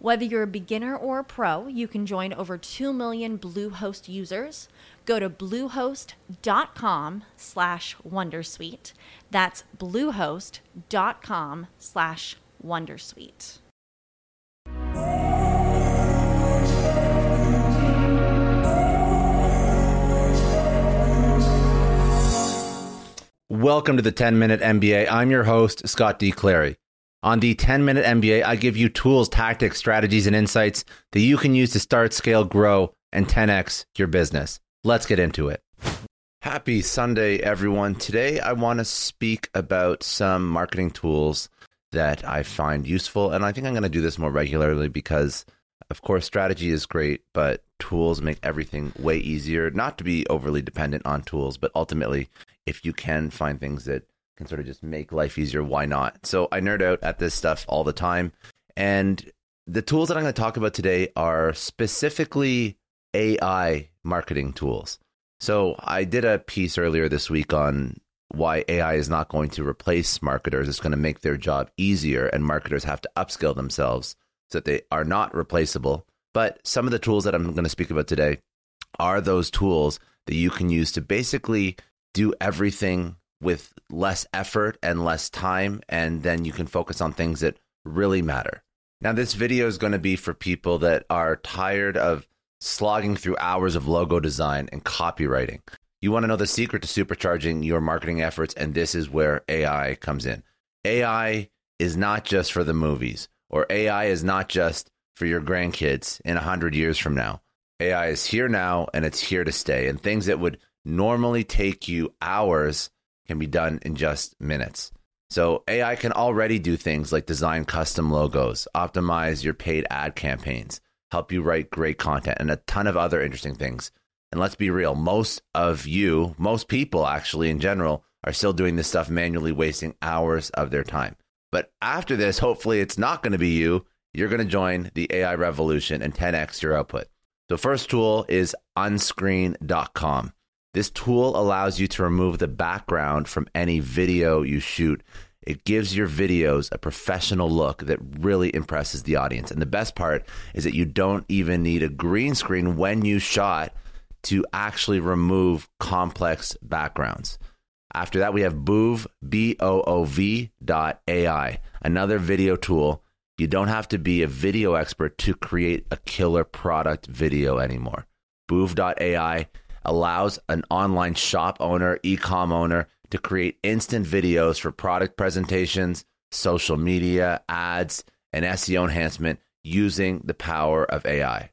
Whether you're a beginner or a pro, you can join over 2 million Bluehost users. Go to bluehost.com slash wondersuite. That's bluehost.com slash wondersuite. Welcome to the 10 Minute MBA. I'm your host, Scott D. Clary. On the 10 Minute MBA, I give you tools, tactics, strategies, and insights that you can use to start, scale, grow, and 10x your business. Let's get into it. Happy Sunday, everyone. Today, I want to speak about some marketing tools that I find useful. And I think I'm going to do this more regularly because, of course, strategy is great, but tools make everything way easier. Not to be overly dependent on tools, but ultimately, if you can find things that can sort of just make life easier, why not? So I nerd out at this stuff all the time. And the tools that I'm going to talk about today are specifically AI marketing tools. So I did a piece earlier this week on why AI is not going to replace marketers. It's going to make their job easier, and marketers have to upskill themselves so that they are not replaceable. But some of the tools that I'm going to speak about today are those tools that you can use to basically do everything with less effort and less time, and then you can focus on things that really matter. Now, this video is going to be for people that are tired of slogging through hours of logo design and copywriting. You want to know the secret to supercharging your marketing efforts, and this is where AI comes in. AI is not just for the movies, or AI is not just for your grandkids in 100 years from now. AI is here now and it's here to stay. And things that would normally take you hours can be done in just minutes. So AI can already do things like design custom logos, optimize your paid ad campaigns, help you write great content, and a ton of other interesting things. And let's be real, most of you, most people actually in general, are still doing this stuff manually, wasting hours of their time. But after this, hopefully it's not going to be you. You're going to join the AI revolution and 10x your output. The first tool is unscreen.com. This tool allows you to remove the background from any video you shoot. It gives your videos a professional look that really impresses the audience. And the best part is that you don't even need a green screen when you shot to actually remove complex backgrounds. After that, we have Boov, B O O V dot AI, another video tool. You don't have to be a video expert to create a killer product video anymore. Boov.ai allows an online shop owner, e-com owner to create instant videos for product presentations, social media, ads, and SEO enhancement using the power of AI.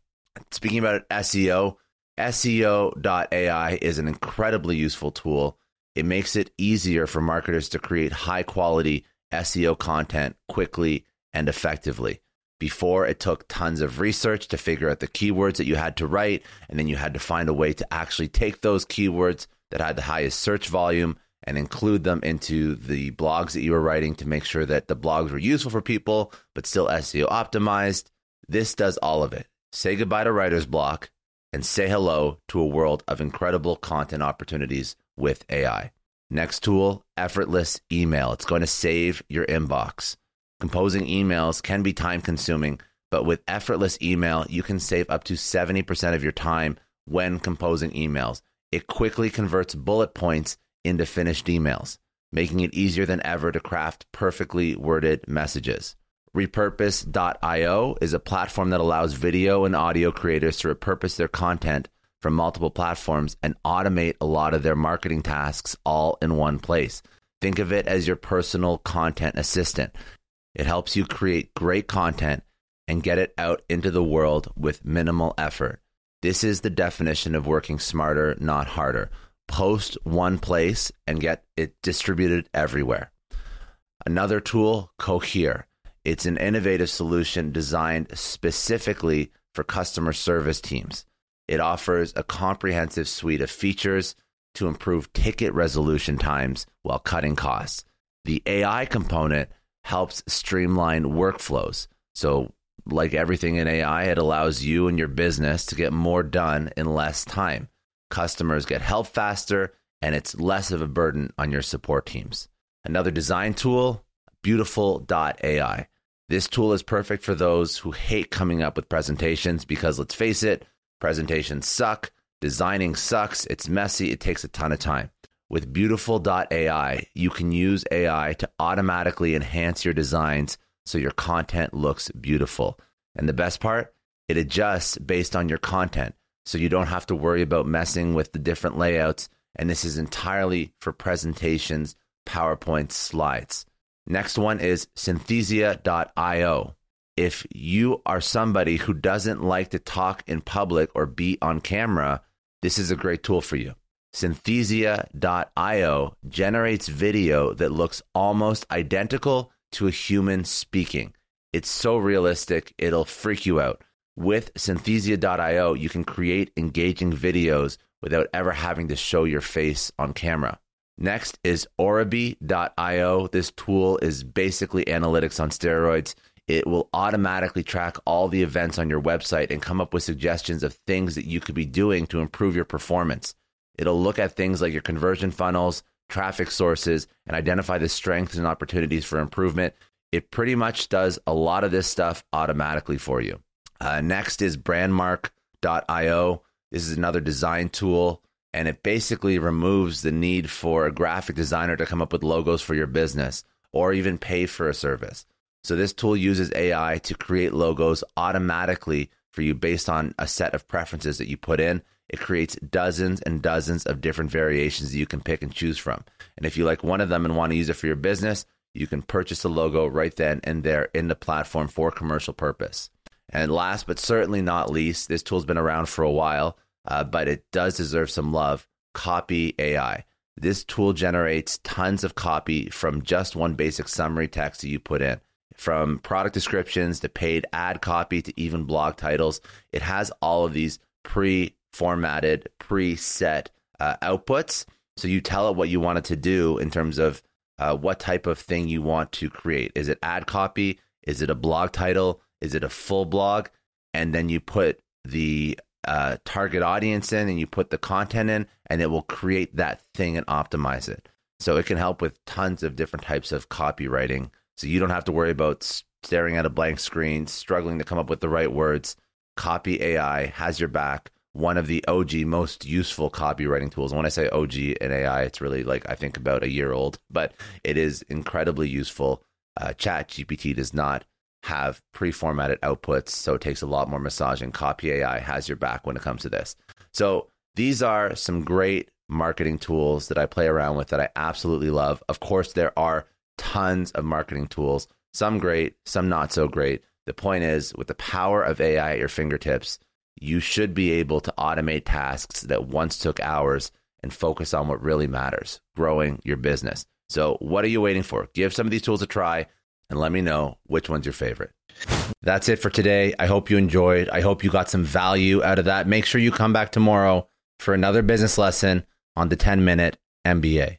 Speaking about SEO, SEO.ai is an incredibly useful tool. It makes it easier for marketers to create high quality SEO content quickly and effectively. Before, it took tons of research to figure out the keywords that you had to write, and then you had to find a way to actually take those keywords that had the highest search volume and include them into the blogs that you were writing to make sure that the blogs were useful for people, but still SEO optimized. This does all of it. Say goodbye to writer's block and say hello to a world of incredible content opportunities with AI. Next tool, effortless email. It's going to save your inbox. Composing emails can be time consuming, but with effortless email, you can save up to 70% of your time when composing emails. It quickly converts bullet points into finished emails, making it easier than ever to craft perfectly worded messages. Repurpose.io is a platform that allows video and audio creators to repurpose their content from multiple platforms and automate a lot of their marketing tasks all in one place. Think of it as your personal content assistant. It helps you create great content and get it out into the world with minimal effort. This is the definition of working smarter, not harder. Post one place and get it distributed everywhere. Another tool, Cohere. It's an innovative solution designed specifically for customer service teams. It offers a comprehensive suite of features to improve ticket resolution times while cutting costs. The AI component helps streamline workflows. So, like everything in AI, it allows you and your business to get more done in less time. Customers get help faster, and it's less of a burden on your support teams. Another design tool, Beautiful.ai. This tool is perfect for those who hate coming up with presentations because let's face it, presentations suck, designing sucks, it's messy, it takes a ton of time. With Beautiful.ai, you can use AI to automatically enhance your designs so your content looks beautiful. And the best part, it adjusts based on your content. So you don't have to worry about messing with the different layouts. And this is entirely for presentations, PowerPoint slides. Next one is synthesia.io. If you are somebody who doesn't like to talk in public or be on camera, this is a great tool for you. Synthesia.io generates video that looks almost identical to a human speaking. It's so realistic, it'll freak you out. With Synthesia.io, you can create engaging videos without ever having to show your face on camera. Next is Oribi.io. This tool is basically analytics on steroids. It will automatically track all the events on your website and come up with suggestions of things that you could be doing to improve your performance. It'll look at things like your conversion funnels, traffic sources, and identify the strengths and opportunities for improvement. It pretty much does a lot of this stuff automatically for you. Uh, next is brandmark.io. This is another design tool and it basically removes the need for a graphic designer to come up with logos for your business or even pay for a service. So this tool uses AI to create logos automatically for you based on a set of preferences that you put in. It creates dozens and dozens of different variations that you can pick and choose from. And if you like one of them and want to use it for your business, you can purchase the logo right then and there in the platform for commercial purpose. And last but certainly not least, this tool's been around for a while uh, but it does deserve some love. Copy AI. This tool generates tons of copy from just one basic summary text that you put in. From product descriptions to paid ad copy to even blog titles, it has all of these pre formatted, preset uh, outputs. So you tell it what you want it to do in terms of uh, what type of thing you want to create. Is it ad copy? Is it a blog title? Is it a full blog? And then you put the uh, target audience in and you put the content in, and it will create that thing and optimize it. So it can help with tons of different types of copywriting. So you don't have to worry about staring at a blank screen, struggling to come up with the right words. Copy AI has your back. One of the OG most useful copywriting tools. And when I say OG and AI, it's really like I think about a year old, but it is incredibly useful. Uh, Chat GPT does not have pre-formatted outputs, so it takes a lot more massaging. Copy AI has your back when it comes to this. So these are some great marketing tools that I play around with that I absolutely love. Of course, there are tons of marketing tools, some great, some not so great. The point is, with the power of AI at your fingertips, you should be able to automate tasks that once took hours and focus on what really matters growing your business. So, what are you waiting for? Give some of these tools a try and let me know which one's your favorite. That's it for today. I hope you enjoyed. I hope you got some value out of that. Make sure you come back tomorrow for another business lesson on the 10 minute MBA.